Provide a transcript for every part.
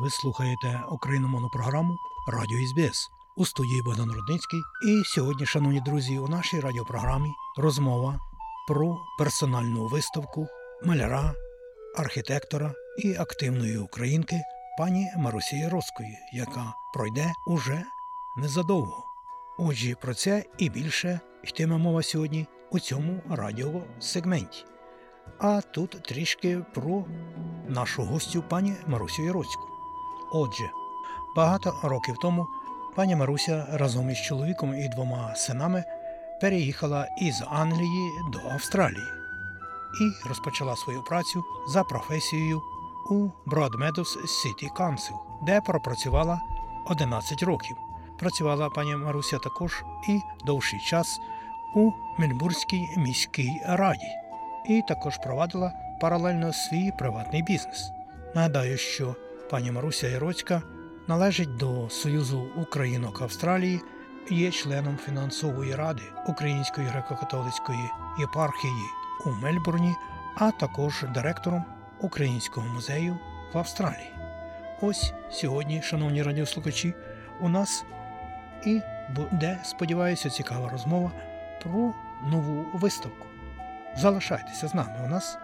Ви слухаєте україномовну програму Радіо СБС у студії Богдан Рудницький. І сьогодні, шановні друзі, у нашій радіопрограмі розмова про персональну виставку маляра, архітектора і активної українки пані Марусі Яроцької, яка пройде уже незадовго. Отже, про це і більше йтиме мова сьогодні у цьому радіосегменті. А тут трішки про нашу гостю пані Марусю Яроцьку. Отже, багато років тому пані Маруся разом із чоловіком і двома синами переїхала із Англії до Австралії і розпочала свою працю за професією у Broadmeadows City Council, де пропрацювала 11 років. Працювала пані Маруся також і довший час у Мельбурзькій міській раді, і також провадила паралельно свій приватний бізнес. Нагадаю, що пані Маруся Яроцька належить до Союзу Українок Австралії і є членом фінансової ради Української греко-католицької єпархії у Мельбурні, а також директором Українського музею в Австралії. Ось сьогодні, шановні радіослухачі, у нас і буде, сподіваюся, цікава розмова про нову виставку. Залишайтеся з нами. У нас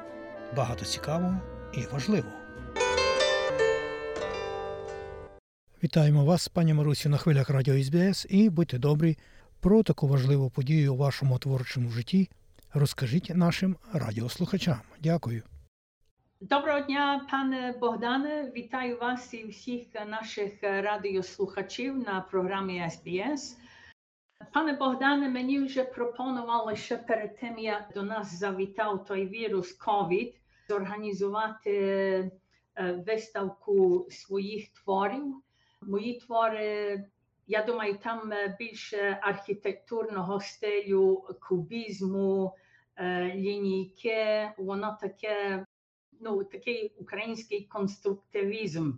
багато цікавого і важливого. Вітаємо вас, пані Марусю, на хвилях Радіо СБС і будьте добрі про таку важливу подію у вашому творчому житті. Розкажіть нашим радіослухачам. Дякую. Доброго дня, пане Богдане. Вітаю вас і всіх наших радіослухачів на програмі СБС. Пане Богдане, мені вже пропонували ще перед тим, як до нас завітав той вірус COVID, зорганізувати виставку своїх творів. Мої твори, я думаю, там більше архітектурного стилю, кубізму, лінійки, воно таке, ну, такий український конструктивізм.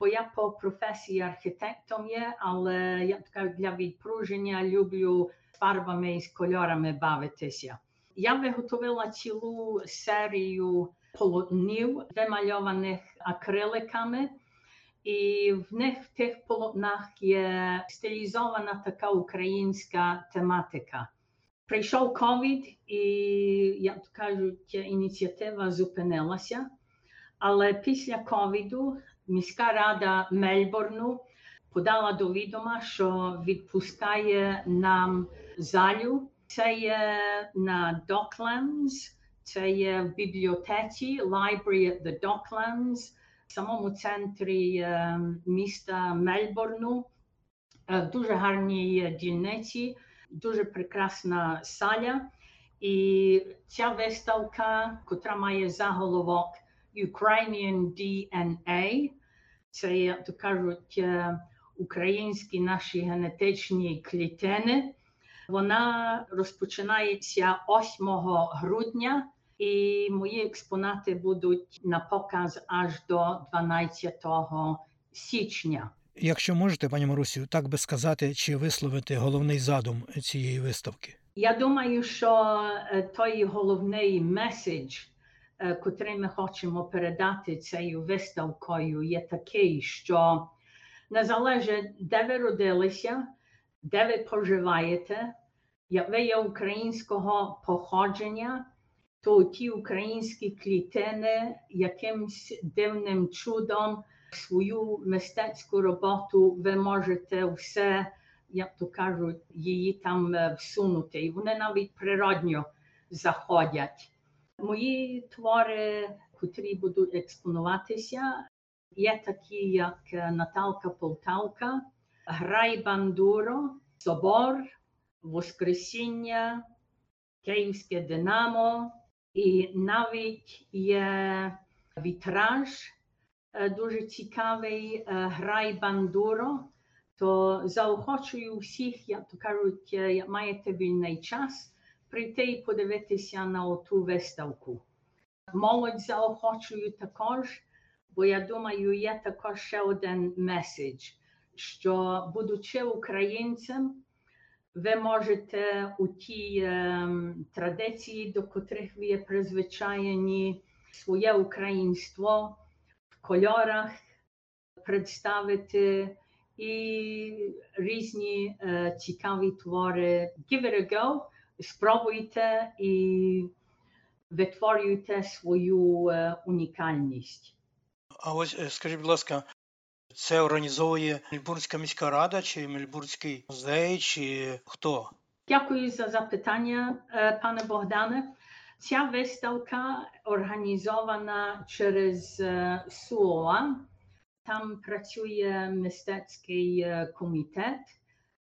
Бо я по професії архітектом є, але я така для відпруження люблю фарбами і з кольорами бавитися. Я виготовила цілу серію полотнів, вимальованих акриликами. І в них в тих полотнах є стилізована така українська тематика. Прийшов ковід, і, як кажуть, ініціатива зупинилася. Але після ковіду міська рада Мельбурну подала до відома, що відпускає нам залю. Це є на Docklands, це є в бібліотеці Library at the Docklands самому центрі міста Мельбурну, в дуже гарній дільниці, дуже прекрасна саля. І ця виставка, котра має заголовок Ukrainian DNA, це, як то кажуть, українські наші генетичні клітини. Вона розпочинається 8 грудня. І мої експонати будуть на показ аж до 12 січня. Якщо можете, пані Марусю, так би сказати, чи висловити головний задум цієї виставки? Я думаю, що той головний меседж, котрий ми хочемо передати цією виставкою, є такий, що не залежить, де ви родилися, де ви проживаєте, як ви є українського походження то ті українські клітини якимсь дивним чудом свою мистецьку роботу ви можете все, як то кажуть, її там всунути. І вони навіть природньо заходять. Мої твори, котрі будуть експонуватися, є такі, як Наталка Полтавка, Грай Бандуро, Собор, Воскресіння, Київське Динамо. І навіть є вітраж дуже цікавий, грай бандуро, то заохочую всіх, як то кажуть, як маєте вільний час, прийти і подивитися на ту виставку. Молодь заохочую також, бо я думаю, є також ще один меседж, що, будучи українцем, ви можете у ті е, традиції, до котрих ви є призвичайні, своє українство в кольорах представити і різні е, цікаві твори. Give it a go, спробуйте і витворюйте свою е, унікальність. А ось е, скажіть, будь ласка, це організовує Мельбурнська міська рада, чи Мельбурнський музей, чи хто? Дякую за запитання, е, пане Богдане. Ця виставка організована через е, СУОА. Там працює мистецький е, комітет.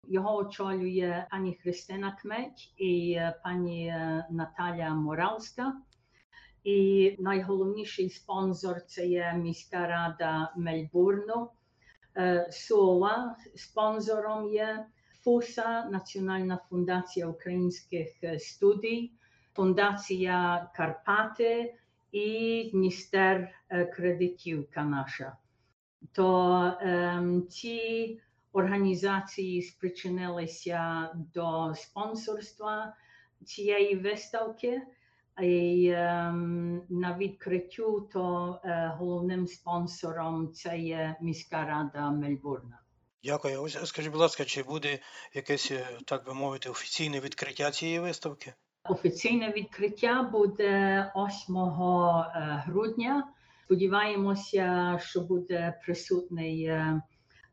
Його очолює пані Христина Кмеч і пані Наталя Моравська. І найголовніший спонсор це є міська рада Мельбурну. Е, СУОА спонсором є ФУСА, Національна фундація українських е, студій, Фундація Карпати і Дністер е, кредитівка наша. То ем, ці організації спричинилися до спонсорства цієї виставки. І ем, на відкриттю то е, головним спонсором це є міська рада Мельбурна. Дякую. Ось скажіть, будь ласка, чи буде якесь, е, так би мовити, офіційне відкриття цієї виставки? Офіційне відкриття буде 8 е, грудня. Сподіваємося, що буде присутній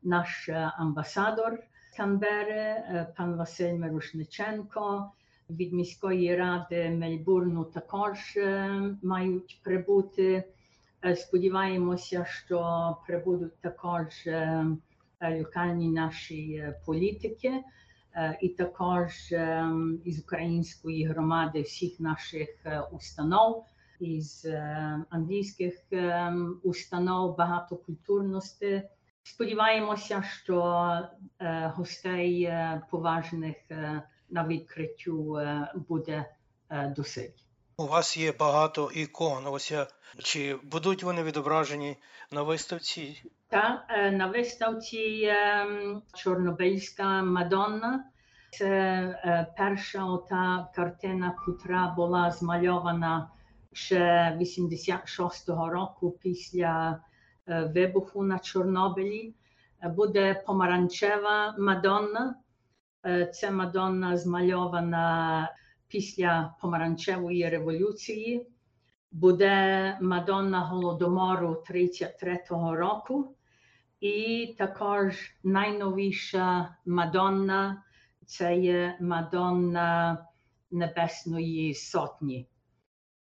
наш амбасадор Канбери, е, пан Василь Мирошниченко. Від міської ради Мельбурну також е, мають прибути. Е, Сподіваємося, що прибудуть також е, локальні наші політики. І також із української громади всіх наших установ, із англійських установ багатокультурності. Сподіваємося, що гостей поважних на відкриттю е, буде е, досить. У вас є багато ікон. Ось я чи будуть вони відображені на виставці? Та е, на виставці Чорнобильська Мадонна. Це перша ота картина, котра була змальована ще 86-го року після вибуху на Чорнобилі. Буде помаранчева Мадонна. Е, Це Мадонна змальована після помаранчевої революції буде Мадонна Голодомору 33-го року, і також найновіша Мадонна це є Мадонна Небесної Сотні.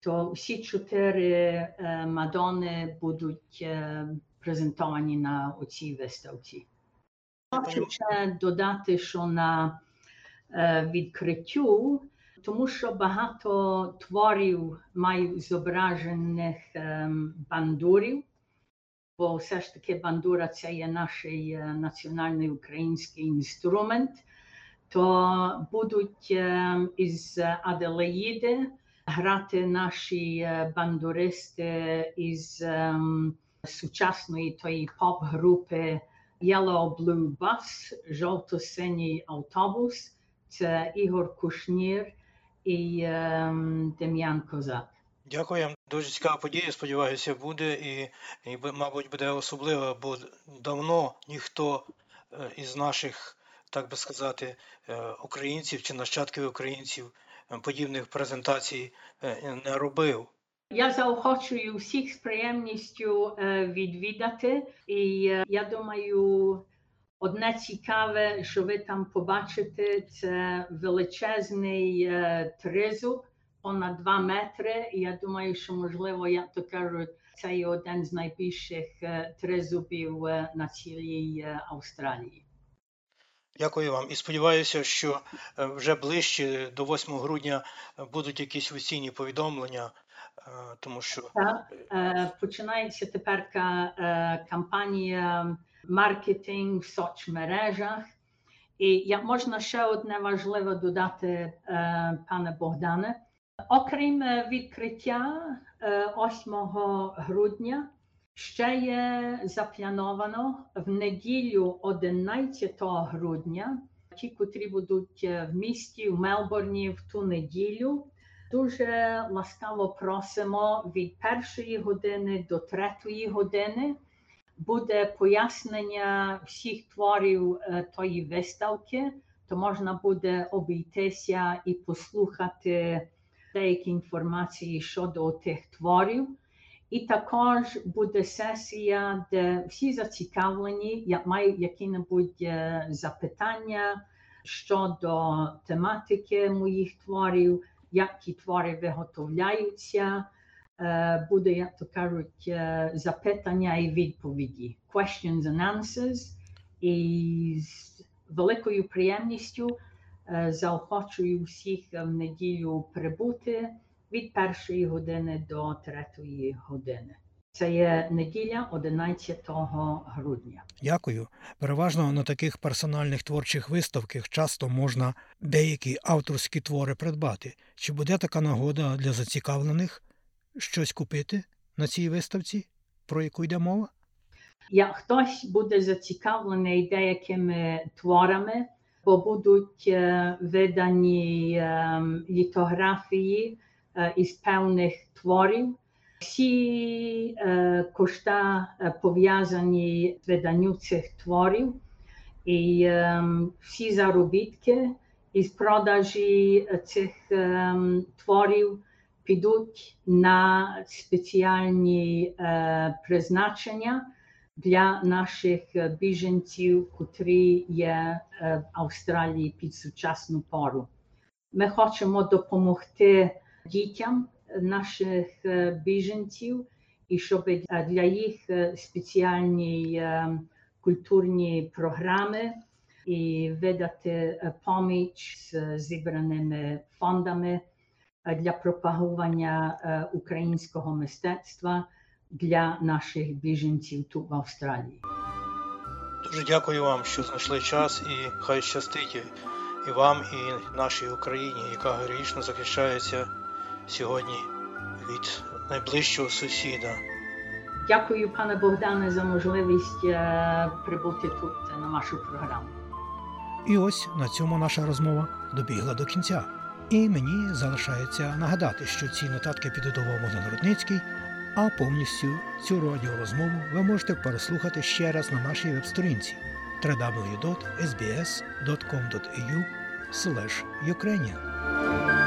То всі чотири е, Мадони будуть е, презентовані на цій виставці. Хочу ще додати, що на е, відкриттю тому що багато творів мають зображених ем, бандурів, бо все ж таки бандура це є наш е, національний український інструмент, то будуть ем, із Аделаїди грати наші е, бандуристи із ем, сучасної тої поп-групи Yellow Blue Bus, жовто-синій автобус. Це Ігор Кушнір і ем, Дем'ян Козак. Дякую. Дуже цікава подія. Сподіваюся, буде і, і мабуть, буде особлива, бо давно ніхто е, із наших, так би сказати, е, українців чи нащадків українців е, подібних презентацій не робив. Я заохочую всіх з приємністю е, відвідати, і е, я думаю, одне цікаве, що ви там побачите, це величезний е, тризуб, понад 2 метри. Я думаю, що можливо, як то кажуть, це є один з найбільших тризубів на цілій Австралії. Дякую вам і сподіваюся, що вже ближче до 8 грудня будуть якісь офіційні повідомлення, тому що Та, е, починається тепер е, кампанія маркетинг в соцмережах. І як можна ще одне важливе додати, е, пане Богдане. Окрім е, відкриття е, 8 грудня, ще є заплановано в неділю 11 грудня. Ті, котрі будуть е, в місті, в Мелбурні в ту неділю, дуже ласкаво просимо від першої години до третьої години. Буде пояснення всіх творів е, тої виставки, то можна буде обійтися і послухати деякі інформації щодо тих творів. І також буде сесія, де всі зацікавлені, як мають які-небудь е, запитання щодо тематики моїх творів, як ті твори виготовляються. Е, Буде, як то кажуть, е, запитання і відповіді, questions and answers. І з великою приємністю е, заохочую всіх в неділю прибути від першої години до третьої години. Це є неділя 11 грудня. Дякую. Переважно на таких персональних творчих виставках часто можна деякі авторські твори придбати. Чи буде така нагода для зацікавлених щось купити на цій виставці, про яку йде мова? Як хтось буде зацікавлений деякими творами, бо будуть е, видані е, літографії е, із певних творів, всі е, кошта е, пов'язані з виданням цих творів, і е, всі заробітки із продажі е, цих е, творів підуть на спеціальні призначення для наших біженців, котрі є в Австралії під сучасну пору. Ми хочемо допомогти дітям наших е, біженців, і щоб е, для їх е, спеціальні культурні програми і видати поміч з зібраними фондами для пропагування українського мистецтва для наших біженців тут в Австралії. Дуже дякую вам, що знайшли час, і хай щастить і вам, і нашій Україні, яка героїчно захищається сьогодні від найближчого сусіда. Дякую, пане Богдане, за можливість е, прибути тут на вашу програму. І ось на цьому наша розмова добігла до кінця. І мені залишається нагадати, що ці нотатки підготував Богдан Рудницький, а повністю цю радіорозмову ви можете переслухати ще раз на нашій веб-сторінці www.sbs.com.au Ukrainian